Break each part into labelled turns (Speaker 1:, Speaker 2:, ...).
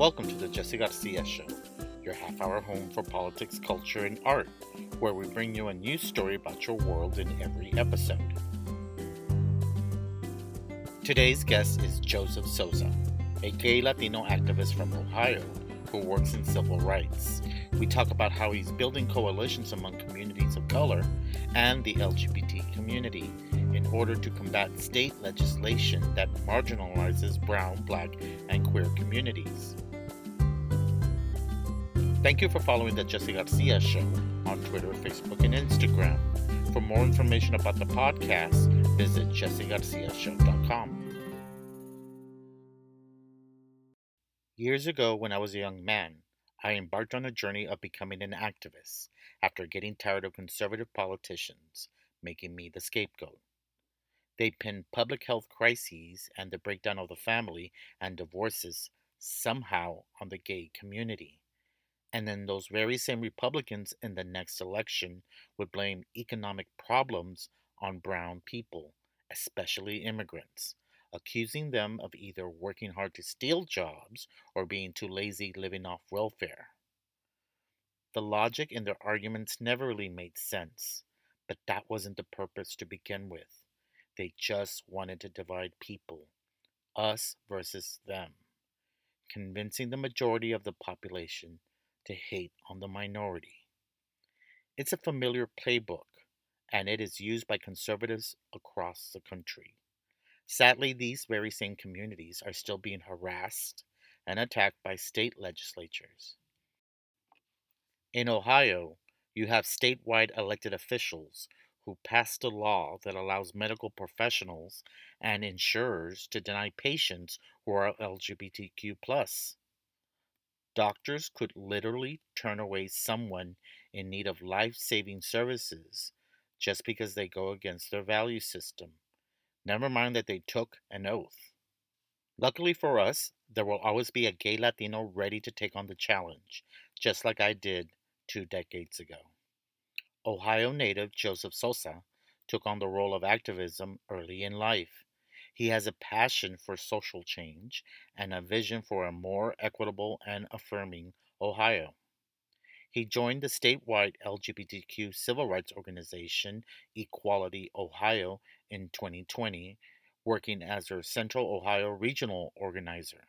Speaker 1: Welcome to the Jesse Garcia Show, your half hour home for politics, culture, and art, where we bring you a new story about your world in every episode. Today's guest is Joseph Soza, a gay Latino activist from Ohio who works in civil rights. We talk about how he's building coalitions among communities of color and the LGBT community in order to combat state legislation that marginalizes brown, black, and queer communities. Thank you for following the Jesse Garcia Show on Twitter, Facebook, and Instagram. For more information about the podcast, visit jessegarciashow.com. Years ago, when I was a young man, I embarked on a journey of becoming an activist after getting tired of conservative politicians making me the scapegoat. They pinned public health crises and the breakdown of the family and divorces somehow on the gay community. And then those very same Republicans in the next election would blame economic problems on brown people, especially immigrants, accusing them of either working hard to steal jobs or being too lazy living off welfare. The logic in their arguments never really made sense, but that wasn't the purpose to begin with. They just wanted to divide people, us versus them, convincing the majority of the population to hate on the minority. It's a familiar playbook, and it is used by conservatives across the country. Sadly, these very same communities are still being harassed and attacked by state legislatures. In Ohio, you have statewide elected officials who passed a law that allows medical professionals and insurers to deny patients who are LGBTQ. Doctors could literally turn away someone in need of life saving services just because they go against their value system. Never mind that they took an oath. Luckily for us, there will always be a gay Latino ready to take on the challenge, just like I did two decades ago. Ohio native Joseph Soza took on the role of activism early in life. He has a passion for social change and a vision for a more equitable and affirming Ohio. He joined the statewide LGBTQ civil rights organization Equality Ohio in 2020, working as their Central Ohio regional organizer.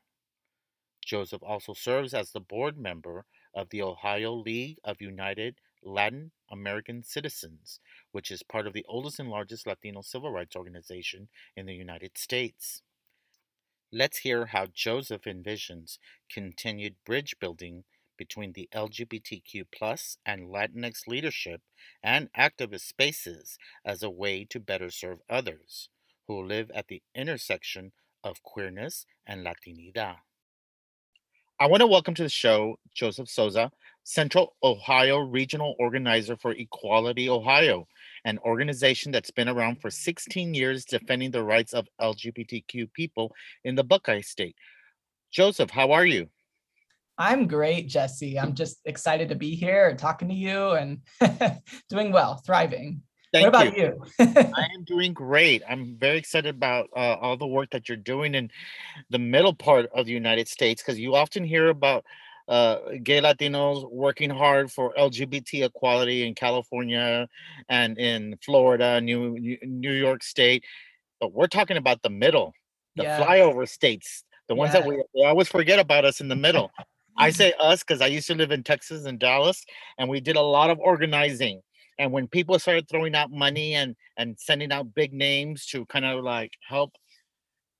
Speaker 1: Joseph also serves as the board member of the Ohio League of United Latin American Citizens, which is part of the oldest and largest Latino civil rights organization in the United States. Let's hear how Joseph envisions continued bridge building between the LGBTQ and Latinx leadership and activist spaces as a way to better serve others who live at the intersection of queerness and Latinidad. I want to welcome to the show Joseph Soza, Central Ohio Regional Organizer for Equality Ohio, an organization that's been around for 16 years defending the rights of LGBTQ people in the Buckeye State. Joseph, how are you?
Speaker 2: I'm great, Jesse. I'm just excited to be here talking to you and doing well, thriving.
Speaker 1: Thank
Speaker 2: what about you?
Speaker 1: you? I am doing great. I'm very excited about uh, all the work that you're doing in the middle part of the United States because you often hear about uh, gay Latinos working hard for LGBT equality in California and in Florida, New New York State, but we're talking about the middle, the yeah. flyover states, the ones yeah. that we, we always forget about us in the middle. I say us because I used to live in Texas and Dallas, and we did a lot of organizing and when people started throwing out money and and sending out big names to kind of like help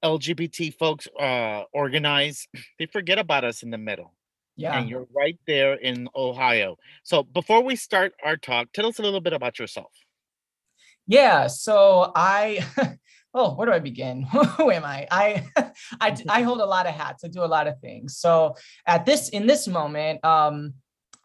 Speaker 1: lgbt folks uh organize they forget about us in the middle yeah. and you're right there in ohio. So before we start our talk tell us a little bit about yourself.
Speaker 2: Yeah so i oh where do i begin? Who am i? I i i hold a lot of hats. I do a lot of things. So at this in this moment um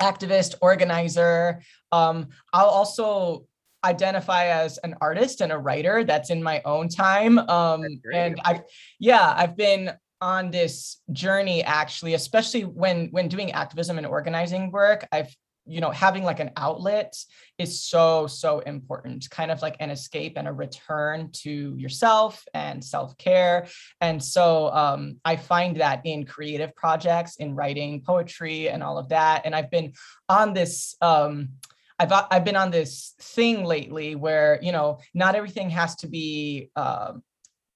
Speaker 2: activist, organizer. Um, I'll also identify as an artist and a writer. That's in my own time. Um, and I, yeah, I've been on this journey actually, especially when when doing activism and organizing work. I've you know having like an outlet is so so important kind of like an escape and a return to yourself and self-care. And so um, i find that in creative projects in writing poetry and all of that. And i've been on this um, I've I've been on this thing lately where you know not everything has to be um,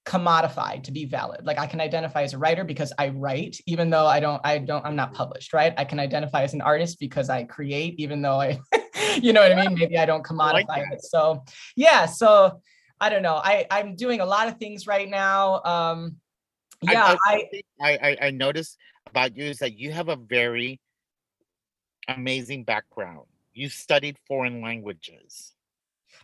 Speaker 2: commodified to be valid. Like i can identify as a writer because i write even though i don't i don't i'm not published right? I can identify as an artist because i create even though i you know what i mean? Maybe i don't commodify like it. So yeah so i don't know. I i'm doing a lot of things right now. Um yeah
Speaker 1: i i i, I noticed about you is that you have a very amazing background. You studied foreign languages.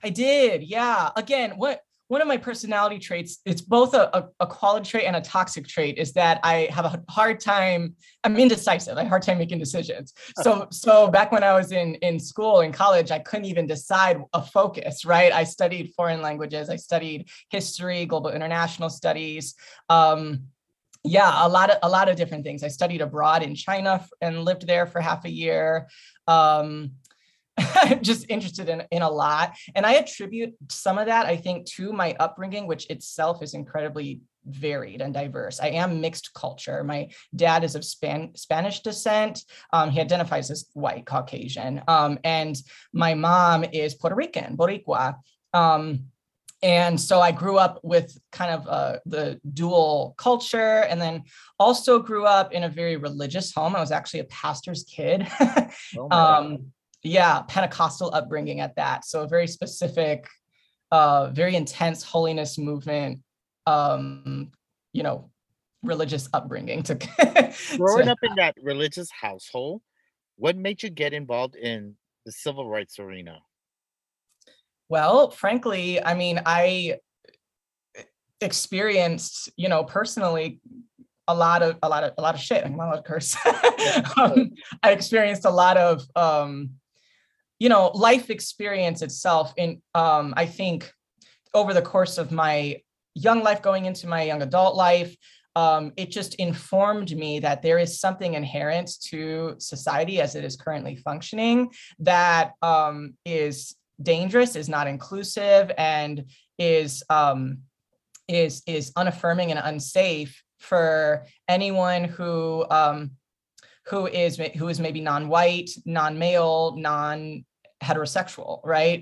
Speaker 2: I did. Yeah. Again, what one of my personality traits it's both a, a, a, quality trait and a toxic trait is that i have a hard time i'm indecisive i have a hard time making decisions. So so back when i was in in school in college i couldn't even decide a focus right? I studied foreign languages i studied history global international studies um, yeah a lot of a lot of different things. I studied abroad in china and lived there for half a year um, just interested in, in a lot. And I attribute some of that, I think, to my upbringing, which itself is incredibly varied and diverse. I am mixed culture. My dad is of Span- Spanish descent. Um, he identifies as white Caucasian. Um, and my mom is Puerto Rican, Boricua. Um, and so I grew up with kind of uh, the dual culture, and then also grew up in a very religious home. I was actually a pastor's kid. oh um, yeah pentecostal upbringing at that. So a very specific uh very intense holiness movement um you know religious upbringing to
Speaker 1: growing to, up in that religious household what made you get involved in the civil rights arena?
Speaker 2: Well frankly i mean i experienced you know personally a lot of a lot of a lot of shit. I'm not allowed to curse. Um, i experienced a lot of um you know life experience itself in um, i think over the course of my young life going into my young adult life um, it just informed me that there is something inherent to society as it is currently functioning that um, is dangerous is not inclusive and is um, is is unaffirming and unsafe for anyone who um, who is who is maybe non-white, non-male, non-heterosexual, right?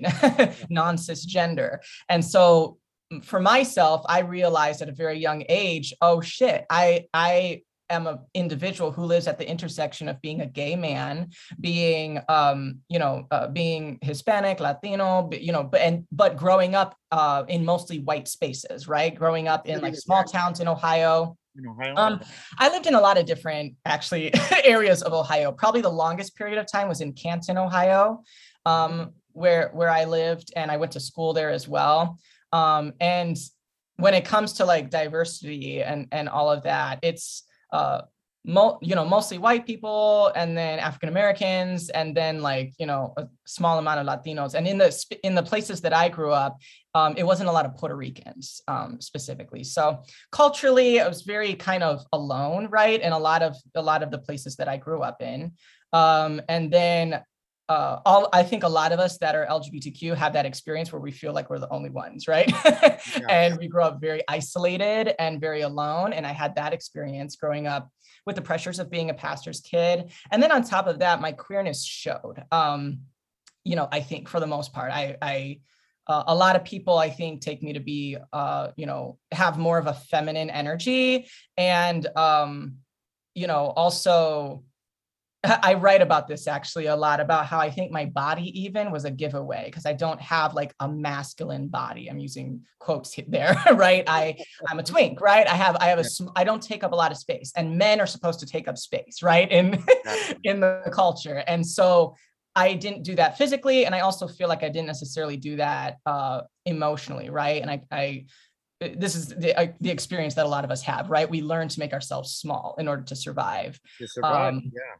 Speaker 2: non-cisgender. And so for myself, I realized at a very young age, oh shit, I I am an individual who lives at the intersection of being a gay man, being, um, you know, uh, being Hispanic, Latino, you know, but and but growing up uh, in mostly white spaces, right? Growing up in like small towns in Ohio, in Ohio? Um, I lived in a lot of different actually areas of Ohio. Probably the longest period of time was in Canton, Ohio, um, where where I lived, and I went to school there as well. Um, and when it comes to like diversity and and all of that, it's uh, mo- you know mostly white people and then african americans and then like you know a small amount of latinos and in the in the places that i grew up um, it wasn't a lot of puerto ricans um, specifically so culturally i was very kind of alone right in a lot of a lot of the places that i grew up in um, and then uh, all I think a lot of us that are LGBTQ have that experience where we feel like we're the only ones, right? yeah. And we grow up very isolated and very alone. And I had that experience growing up with the pressures of being a pastor's kid. And then on top of that, my queerness showed. Um, you know, I think for the most part, I, I uh, a lot of people I think take me to be, uh, you know, have more of a feminine energy, and um, you know, also I write about this actually a lot about how I think my body even was a giveaway because I don't have like a masculine body. I'm using quotes there, right? I I'm a twink, right? I have I have a I don't take up a lot of space, and men are supposed to take up space, right? In in the culture, and so I didn't do that physically, and I also feel like I didn't necessarily do that uh, emotionally, right? And I I this is the, uh, the experience that a lot of us have right we learn to make ourselves small in order to survive,
Speaker 1: to survive um, yeah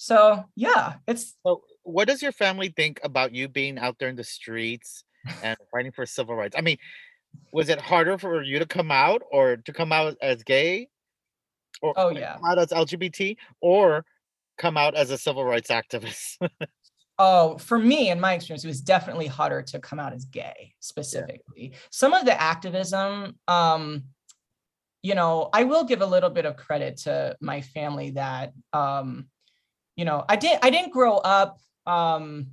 Speaker 2: so yeah, it's.
Speaker 1: So, what does your family think about you being out there in the streets and fighting for civil rights? I mean, was it harder for you to come out or to come out as gay,
Speaker 2: or oh yeah,
Speaker 1: out as LGBT, or come out as a civil rights activist?
Speaker 2: Oh, for me, in my experience, it was definitely harder to come out as gay specifically. Yeah. Some of the activism, um, you know, I will give a little bit of credit to my family that, um, you know, I didn't I didn't grow up. Um,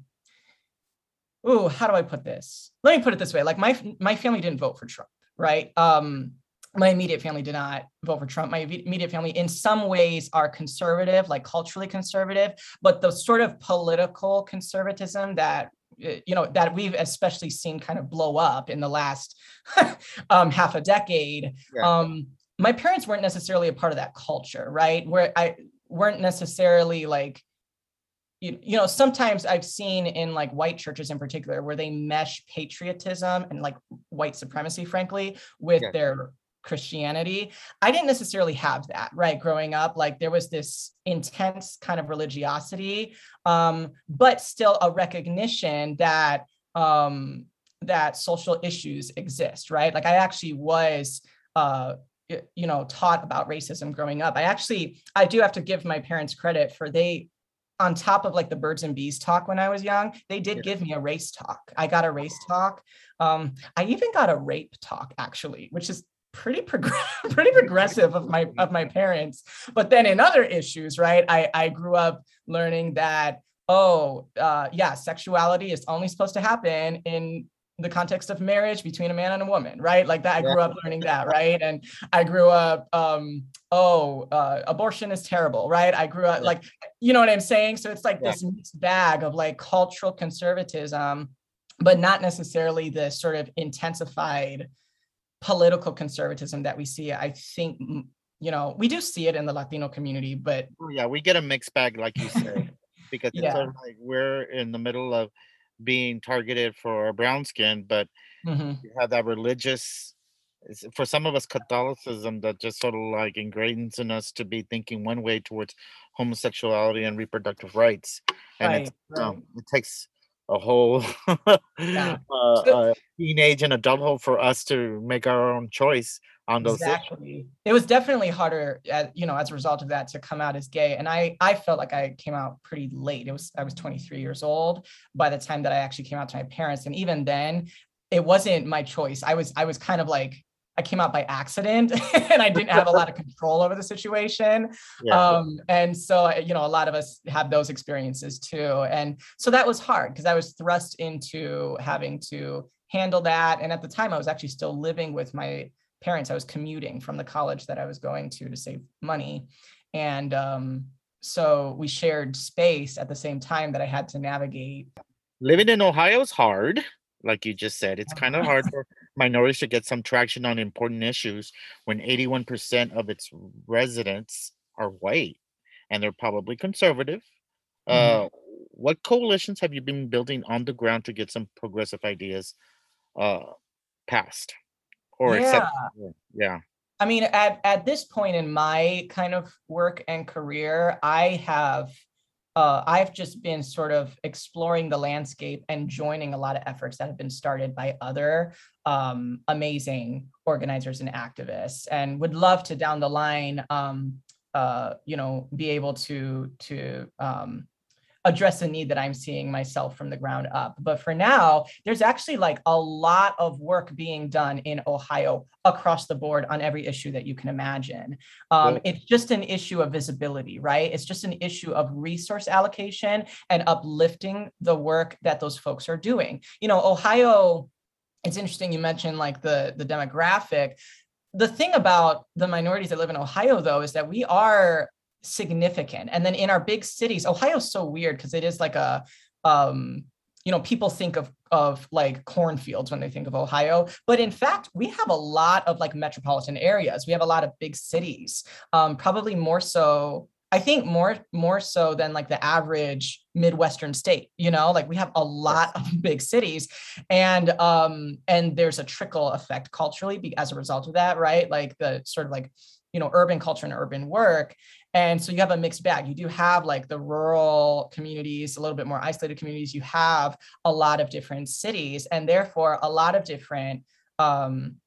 Speaker 2: ooh, how do I put this? Let me put it this way: like my my family didn't vote for Trump, right? Um, my immediate family did not vote for Trump. My immediate family, in some ways, are conservative, like culturally conservative, but the sort of political conservatism that eh, you know that we've especially seen kind of blow up in the last um, half a decade. Yeah. Um, my parents weren't necessarily a part of that culture, right? Where I weren't necessarily like you, you know sometimes i've seen in like white churches in particular where they mesh patriotism and like white supremacy frankly with yeah. their Christianity. I didn't necessarily have that, right? Growing up, like there was this intense kind of religiosity, um, but still a recognition that um, that social issues exist, right? Like I actually was uh, you know taught about racism growing up. I actually i do have to give my parents credit for they on top of like the birds and bees talk when i was young they did give me a race talk. I got a race talk. Um, i even got a rape talk actually which is pretty prog- pretty progressive of my of my parents. But then in other issues right i i grew up learning that oh uh, yeah sexuality is only supposed to happen in the context of marriage between a man and a woman right? Like that i grew up learning that right? And i grew up um oh uh, abortion is terrible right? I grew up like you know what i'm saying? So it's like yeah. this mixed bag of like cultural conservatism but not necessarily the sort of intensified political conservatism that we see. I think you know we do see it in the latino community but
Speaker 1: oh, yeah we get a mixed bag like you said because yeah. it's sort of like we're in the middle of being targeted for brown skin but mm-hmm. you have that religious for some of us catholicism that just sort of like ingrains in us to be thinking one way towards homosexuality and reproductive rights and right, right. Um, it takes a whole yeah. uh, uh, teenage and adulthood for us to make our own choice on those
Speaker 2: exactly issues. it was definitely harder at, you know as a result of that to come out as gay and i i felt like i came out pretty late it was i was 23 years old by the time that i actually came out to my parents and even then it wasn't my choice i was i was kind of like I came out by accident and I didn't have a lot of control over the situation. Yeah. Um, and so, you know, a lot of us have those experiences too. And so that was hard because I was thrust into having to handle that. And at the time, I was actually still living with my parents. I was commuting from the college that I was going to to save money. And um, so we shared space at the same time that I had to navigate.
Speaker 1: Living in Ohio is hard like you just said. It's kind of hard for minorities to get some traction on important issues when 81% of its residents are white and they're probably conservative. Mm-hmm. Uh, what coalitions have you been building on the ground to get some progressive ideas uh, passed or yeah. Yeah.
Speaker 2: I mean, at, at this point in my kind of work and career, I have uh, I've just been sort of exploring the landscape and joining a lot of efforts that have been started by other um, amazing organizers and activists, and would love to down the line, um, uh, you know, be able to to um, address a need that I'm seeing myself from the ground up. But for now, there's actually like a lot of work being done in Ohio across the board on every issue that you can imagine. Um, It's just an issue of visibility, right? It's just an issue of resource allocation and uplifting the work that those folks are doing. You know, Ohio, it's interesting you mentioned like the, the demographic the thing about the minorities that live in Ohio, though, is that we are significant. And then in our big cities, Ohio's so weird because it is like a um, you know, people think of of like cornfields when they think of Ohio, but in fact, we have a lot of like metropolitan areas. We have a lot of big cities, um, probably more so. I think more more so than like the average Midwestern state. You know, like we have a lot of big cities, and um, and there's a trickle effect culturally as a result of that, right? Like the sort of like you know urban culture and urban work and so you have a mixed bag. You do have like the rural communities, a little bit more isolated communities. You have a lot of different cities, and therefore a lot of different um,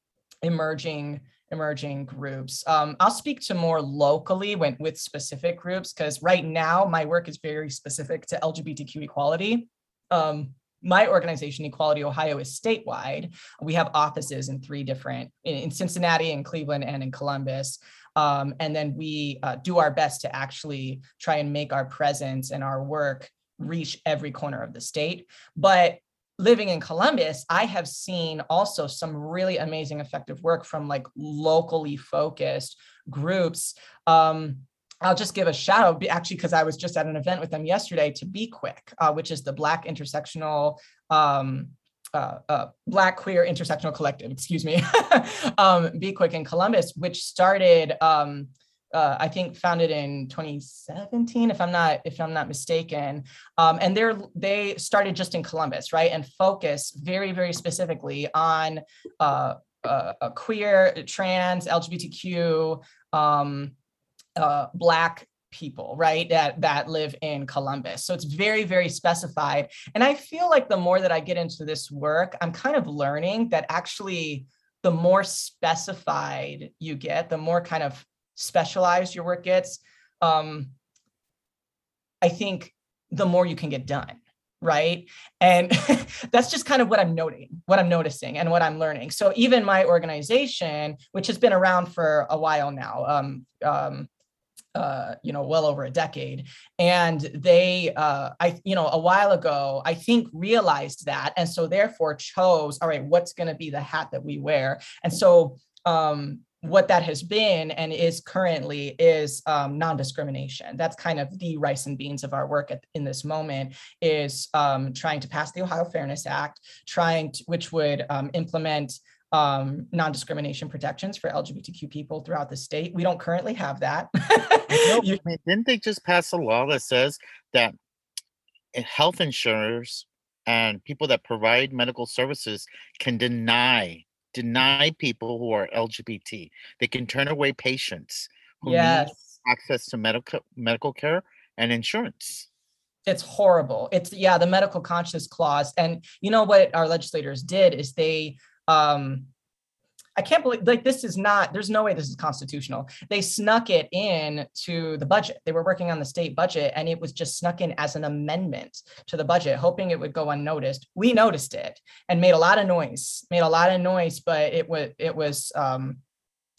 Speaker 2: emerging emerging groups. Um, I'll speak to more locally when with specific groups because right now my work is very specific to LGBTQ equality. Um, my organization, Equality Ohio, is statewide. We have offices in three different, in, Cincinnati, in Cleveland, and in Columbus. Um, and then we uh, do our best to actually try and make our presence and our work reach every corner of the state. But living in Columbus, I have seen also some really amazing effective work from like locally focused groups. Um, I'll just give a shout out actually because I was just at an event with them yesterday to BQIC, uh, which is the Black Intersectional um, uh, uh, Black Queer Intersectional Collective, excuse me, um, quick in Columbus, which started um, uh, I think founded in 2017, if I'm not if I'm not mistaken. Um, and they're they started just in Columbus, right, and focus very very specifically on uh, uh, queer, trans, LGBTQ, um, uh, Black people right that that live in columbus. So it's very very specified. And i feel like the more that i get into this work i'm kind of learning that actually the more specified you get the more kind of specialized your work gets, um, I think the more you can get done right? And that's just kind of what i'm noting what i'm noticing and what i'm learning. So even my organization which has been around for a while now um, um, uh, you know well over a decade and they uh, i you know a while ago i think realized that and so therefore chose all right what's going to be the hat that we wear and so um, what that has been and is currently is um, non-discrimination. That's kind of the rice and beans of our work at, in this moment is um, trying to pass the Ohio Fairness Act, trying to, which would um, implement um, non-discrimination protections for LGBTQ people throughout the state. We don't currently have that.
Speaker 1: no, I mean, didn't they just pass a law that says that health insurers and people that provide medical services can deny deny people who are LGBT. They can turn away patients who yes. need access to medical medical care and insurance.
Speaker 2: It's horrible. It's yeah, the medical conscience clause. And you know what our legislators did is they um I can't believe like this is not there's no way this is constitutional. They snuck it in to the budget. They were working on the state budget and it was just snuck in as an amendment to the budget, hoping it would go unnoticed. We noticed it and made a lot of noise, made a lot of noise, but it was it was um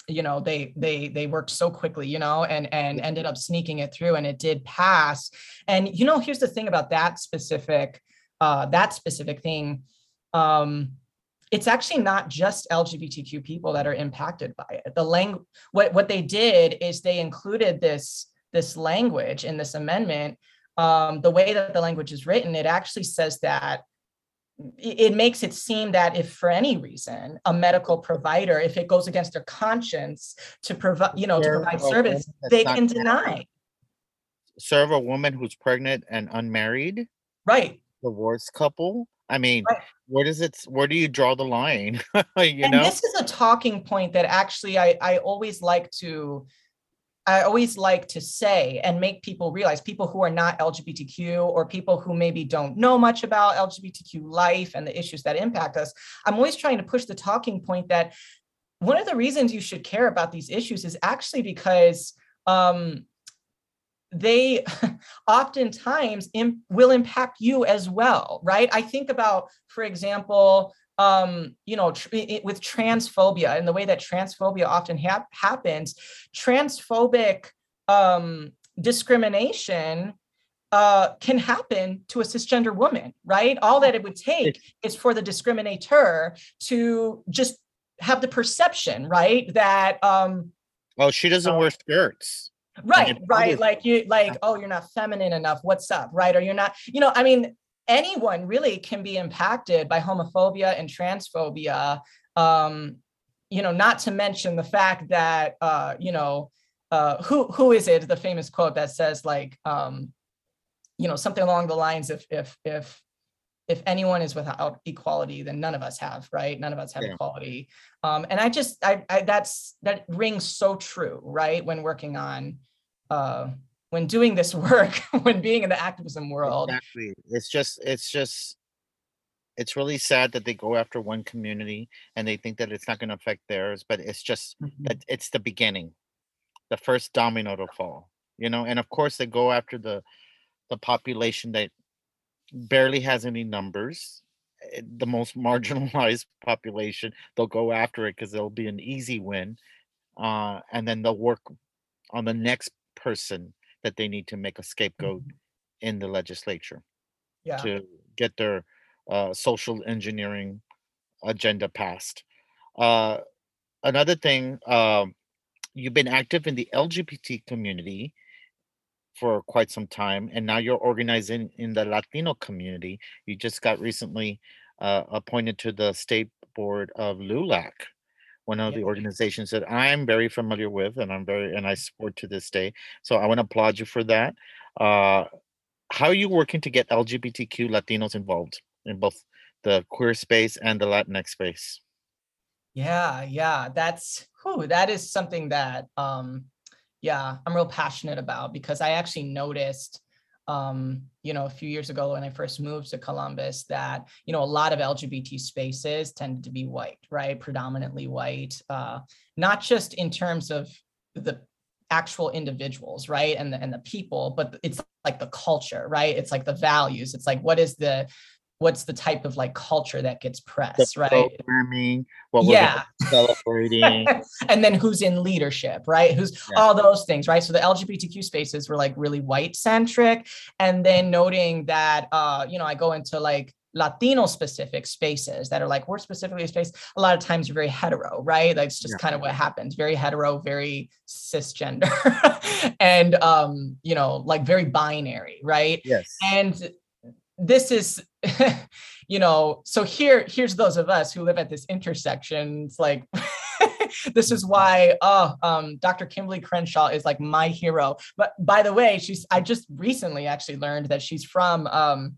Speaker 2: you know they they they worked so quickly you know and and ended up sneaking it through and it did pass and you know here's the thing about that specific uh that specific thing um it's actually not just LGBTQ people that are impacted by it. The lang- what, what they did is they included this, this language in this amendment. Um, the way that the language is written, it actually says that it makes it seem that if for any reason a medical provider if it goes against their conscience to provide you know to provide service they can deny.
Speaker 1: Serve a woman who's pregnant and unmarried?
Speaker 2: Right.
Speaker 1: Divorced couple I mean, right. where does it? Where do you draw the line? you
Speaker 2: and
Speaker 1: know,
Speaker 2: this is a talking point that actually I I always like to. I always like to say and make people realize people who are not LGBTQ or people who maybe don't know much about LGBTQ life and the issues that impact us. I'm always trying to push the talking point that one of the reasons you should care about these issues is actually because um, they oftentimes Im- will impact you as well, right? I think about, for example, um, you know, tr- it, with transphobia and the way that transphobia often ha- happens, transphobic um, discrimination uh, can happen to a cisgender woman, right? All that it would take is for the discriminator to just have the perception, right, that um,
Speaker 1: well, she doesn't uh, wear skirts
Speaker 2: right right like you like oh you're not feminine enough what's up? Right or you're not you know i mean anyone really can be impacted by homophobia and transphobia um you know not to mention the fact that uh you know uh who who is it the famous quote that says like um you know something along the lines if if if if anyone is without equality, then none of us have, right? None of us have yeah. equality. Um, and I just, I, I, that's, that rings so true, right? When working on, uh, when doing this work, when being in the activism world.
Speaker 1: Exactly. It's just, it's just, it's really sad that they go after one community and they think that it's not going to affect theirs, but it's just
Speaker 2: Mhm.
Speaker 1: that it's the beginning, the first domino to fall, you know. And of course, they go after the the population that barely has any numbers, eh, the most marginalized population. They'll go after it because it'll be an easy win, uh, and then they'll work on the next person that they need to make a scapegoat
Speaker 2: Mhm.
Speaker 1: in the legislature
Speaker 2: Yeah.
Speaker 1: to get their uh, social engineering agenda passed. Uh, another thing, um, you've been active in the LGBT community for quite some time, and now you're organizing in the Latino community. You just got recently uh, appointed to the state board of LULAC, one of
Speaker 2: Yeah.
Speaker 1: the organizations that I'm very familiar with, and I'm very and I support to this day. So I want to applaud you for that. Uh, how are you working to get LGBTQ Latinos involved in both the queer space and the Latinx space?
Speaker 2: Yeah, yeah, that's whew, that is something that um yeah, I'm real passionate about because I actually noticed um, you know, a few years ago when I first moved to Columbus that, you know, a lot of LGBT spaces tended to be white, right? Predominantly white, uh, not just in terms of the actual individuals, right? And the and the people, but it's like the culture, right? It's like the values. It's like what is the what's the type of like culture that gets
Speaker 1: The
Speaker 2: pressed, right?
Speaker 1: programming, what we're
Speaker 2: Yeah.
Speaker 1: celebrating.
Speaker 2: and then who's in leadership, right? Who's
Speaker 1: Yeah.
Speaker 2: all those things, right? So the LGBTQ spaces were like really white centric. And then noting that, uh, you know, I go into like Latino specific spaces that are like, we're specifically a space, a lot of times you're very hetero, right? That's just
Speaker 1: Yeah.
Speaker 2: kind of what happens. Very hetero, very cisgender, and, um, you know, like very binary, right?
Speaker 1: Yes.
Speaker 2: and this is you know so here here's those of us who live at this intersection it's like this is why oh um dr kimberlé crenshaw is like my hero but by the way she's i just recently actually learned that she's from um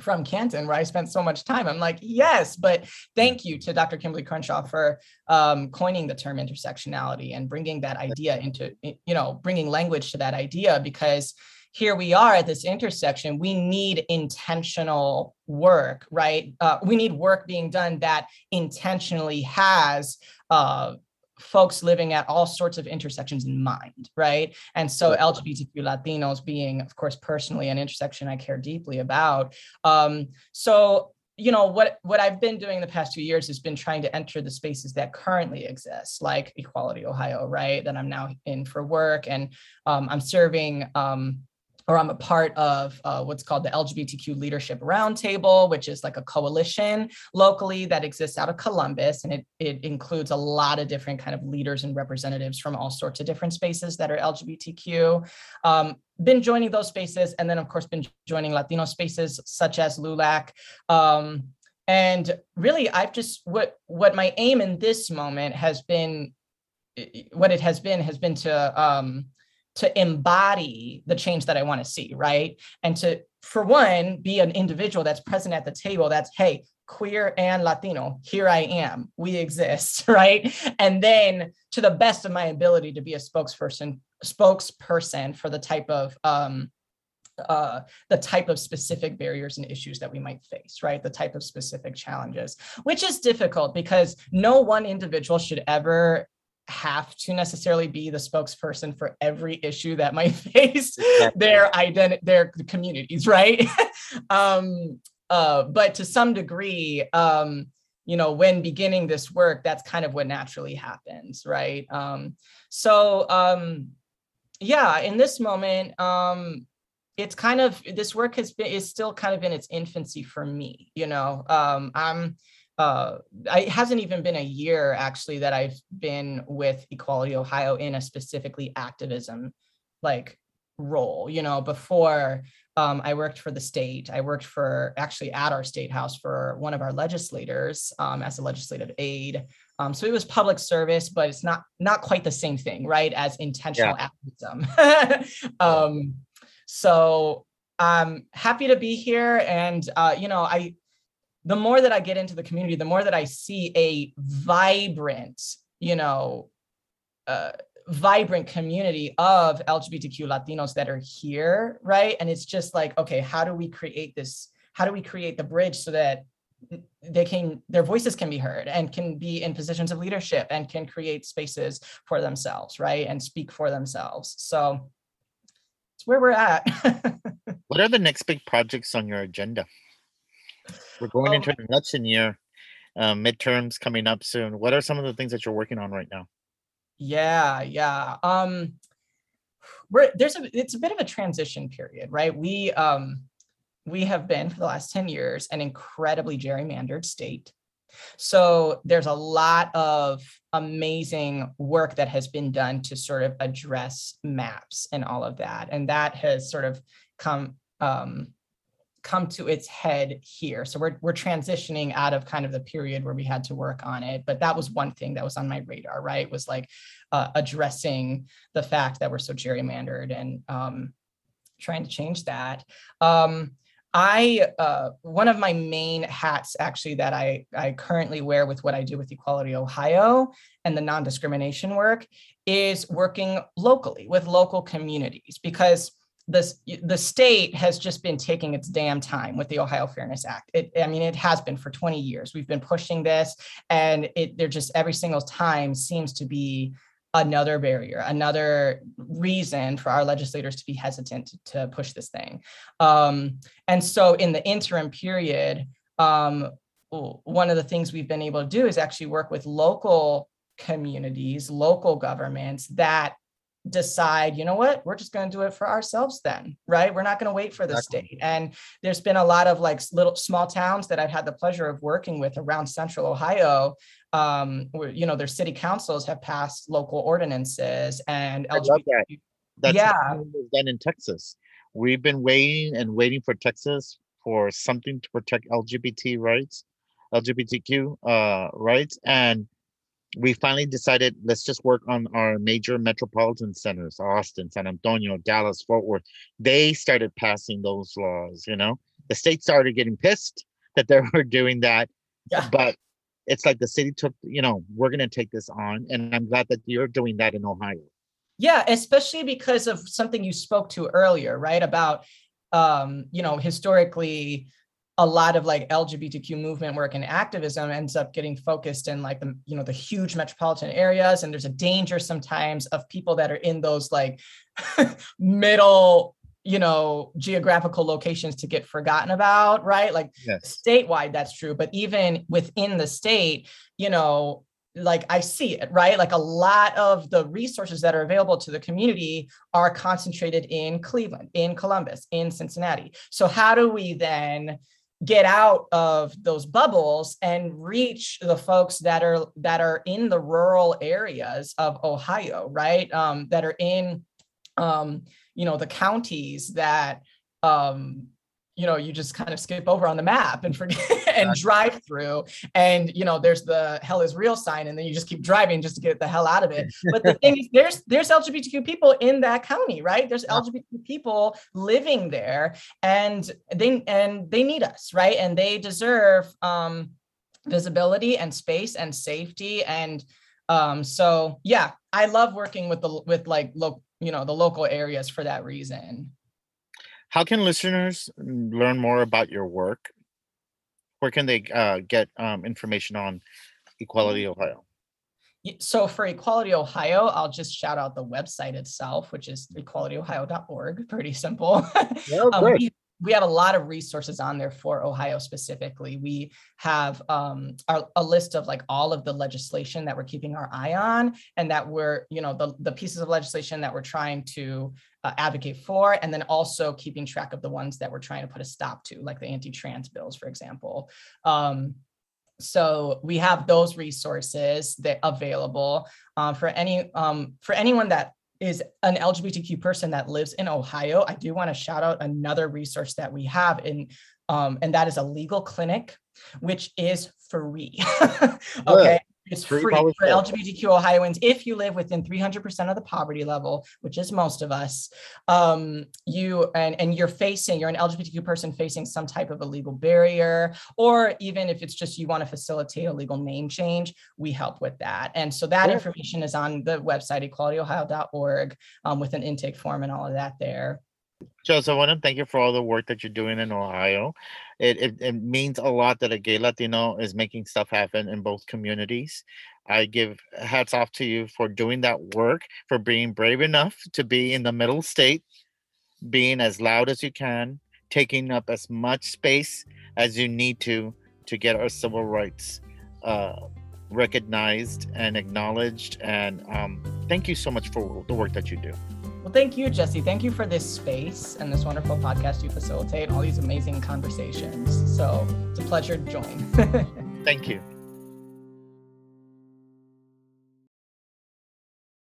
Speaker 2: from Canton, where I spent so much time. I'm like, yes, but thank you to Dr. Kimberlé Crenshaw for um, coining the term intersectionality and bringing that idea into, you know, bringing language to that idea because here we are at this intersection we need intentional work right? Uh, we need work being done that intentionally has uh, folks living at all sorts of intersections in mind right? And so lgbtq latinos being of course personally an intersection i care deeply about. Um, so you know what what i've been doing the past two years has been trying to enter the spaces that currently exist like equality ohio right that i'm now in for work. And um, i'm serving um, or I'm a part of uh, what's called the LGBTQ Leadership Roundtable, which is like a coalition locally that exists out of Columbus, and it it includes a lot of different kind of leaders and representatives from all sorts of different spaces that are LGBTQ. Um, been joining those spaces, and then of course been joining Latino spaces such as LULAC. Um, and really, I've just what what my aim in this moment has been, what it has been has been to um, to embody the change that I want to see, right? And to, for one, be an individual that's present at the table that's, hey, queer and Latino, here I am, we exist, right? And then to the best of my ability to be a spokesperson, spokesperson for the type of um, uh, the type of specific barriers and issues that we might face, right? The type of specific challenges, which is difficult because no one individual should ever have to necessarily be the spokesperson for every issue that might face their identity, their communities, right? um, uh, but to some degree, um, you know, when beginning this work, that's kind of what naturally happens, right? Um, so, um, yeah, in this moment, um, it's kind of this work has been is still kind of in its infancy for me. You know, um, I'm uh, it hasn't even been a year actually that I've been with Equality Ohio in a specifically activism like role. You know, before um, I worked for the state, I worked for actually at our state house for one of our legislators um, as a legislative aide. Um, so it was public service, but it's not not quite the same thing, right? As intentional activism. um, so I'm happy to be here, and uh, you know, I the more that I get into the community, the more that I see a vibrant, you know, uh, vibrant community of LGBTQ Latinos that are here, right? And it's just like, okay, how do we create this? How do we create the bridge so that they can their voices can be heard and can be in positions of leadership and can create spaces for themselves right and speak for themselves so it's where we're at
Speaker 1: what are the next big projects on your agenda we're going um, into an election year uh, midterms coming up soon what are some of the things that you're working on right now
Speaker 2: yeah yeah um we're there's a it's a bit of a transition period right we um we have been for the last 10 years an incredibly gerrymandered state. So there's a lot of amazing work that has been done to sort of address maps and all of that. And that has sort of come um, come to its head here. So we're we're transitioning out of kind of the period where we had to work on it. But that was one thing that was on my radar, right? Was like uh, addressing the fact that we're so gerrymandered and um, trying to change that. Um, I uh, one of my main hats actually that I I currently wear with what I do with Equality Ohio and the non-discrimination work is working locally with local communities because the, the state has just been taking its damn time with the Ohio Fairness Act. It, I mean, it has been for 20 years. We've been pushing this, and it they're just every single time seems to be another barrier, another reason for our legislators to be hesitant to, push this thing. Um, and so in the interim period, um, one of the things we've been able to do is actually work with local communities, local governments that decide, you know what, we're just going to do it for ourselves then, right? We're not going to wait for the exactly. state. And there's been a lot of like little small towns that I've had the pleasure of working with around central Ohio. Um, where, you know, their city councils have passed local ordinances and
Speaker 1: I love that. That's yeah. done in Texas. We've been waiting and waiting for Texas for something to protect LGBT rights, LGBTQ uh, rights, and we finally decided let's just work on our major metropolitan centers austin san antonio dallas fort worth. They started passing those laws you know? The state started getting pissed that they were doing that yeah. but it's like the city took you know we're going to take this on and i'm glad that you're doing that in ohio.
Speaker 2: Yeah especially because of something you spoke to earlier right about um you know historically a lot of like LGBTQ movement work and activism ends up getting focused in like the you know the huge metropolitan areas and there's a danger sometimes of people that are in those like middle you know geographical locations to get forgotten about right like yes. statewide that's true but even within the state you know like I see it, right? Like a lot of the resources that are available to the community are concentrated in Cleveland, in Columbus, in Cincinnati. So how do we then get out of those bubbles and reach the folks that are that are in the rural areas of Ohio, right? Um, that are in um, you know the counties that um, you know you just kind of skip over on the map and forget and drive through. And you know there's the hell is real sign and then you just keep driving just to get the hell out of it. But the thing is there's there's lgbtq people in that county right? There's lgbtq people living there and they and they need us right? And they deserve um visibility and space and safety and um so yeah i love working with the with like local you know the local areas for that reason
Speaker 1: how can listeners learn more about your work? Where can they uh, get um, information on Equality mm. Ohio?
Speaker 2: So for Equality Ohio, I'll just shout out the website itself, which is equalityohio.org. Pretty simple. Yeah, um, we, we have a lot of resources on there for Ohio specifically. We have um, our, a list of like all of the legislation that we're keeping our eye on, and that we're, you know, the, the pieces of legislation that we're trying to uh, advocate for, and then also keeping track of the ones that we're trying to put a stop to, like the anti-trans bills, for example. Um, so we have those resources that available uh, for any um, for anyone that is an LGBTQ person that lives in Ohio. I do want to shout out another resource that we have in, um, and that is a legal clinic, which is free. okay. It's free, free for LGBTQ Ohioans if you live within 300% of the poverty level, which is most of us. Um, you and, and you're facing, you're an LGBTQ person facing some type of a legal barrier, or even if it's just you want to facilitate a legal name change, we help with that. And so that yeah. information is on the website equalityohio.org um, with an intake form and all of that there.
Speaker 1: Joseph, I want to thank you for all the work that you're doing in Ohio. It, it, it means a lot that a gay Latino is making stuff happen in both communities. I give hats off to you for doing that work, for being brave enough to be in the middle state, being as loud as you can, taking up as much space as you need to to get our civil rights uh, recognized and acknowledged. And um, thank you so much for the work that you do.
Speaker 2: Well, thank you, Jesse. Thank you for this space and this wonderful podcast you facilitate, all these amazing conversations. So it's a pleasure to join.
Speaker 1: thank you.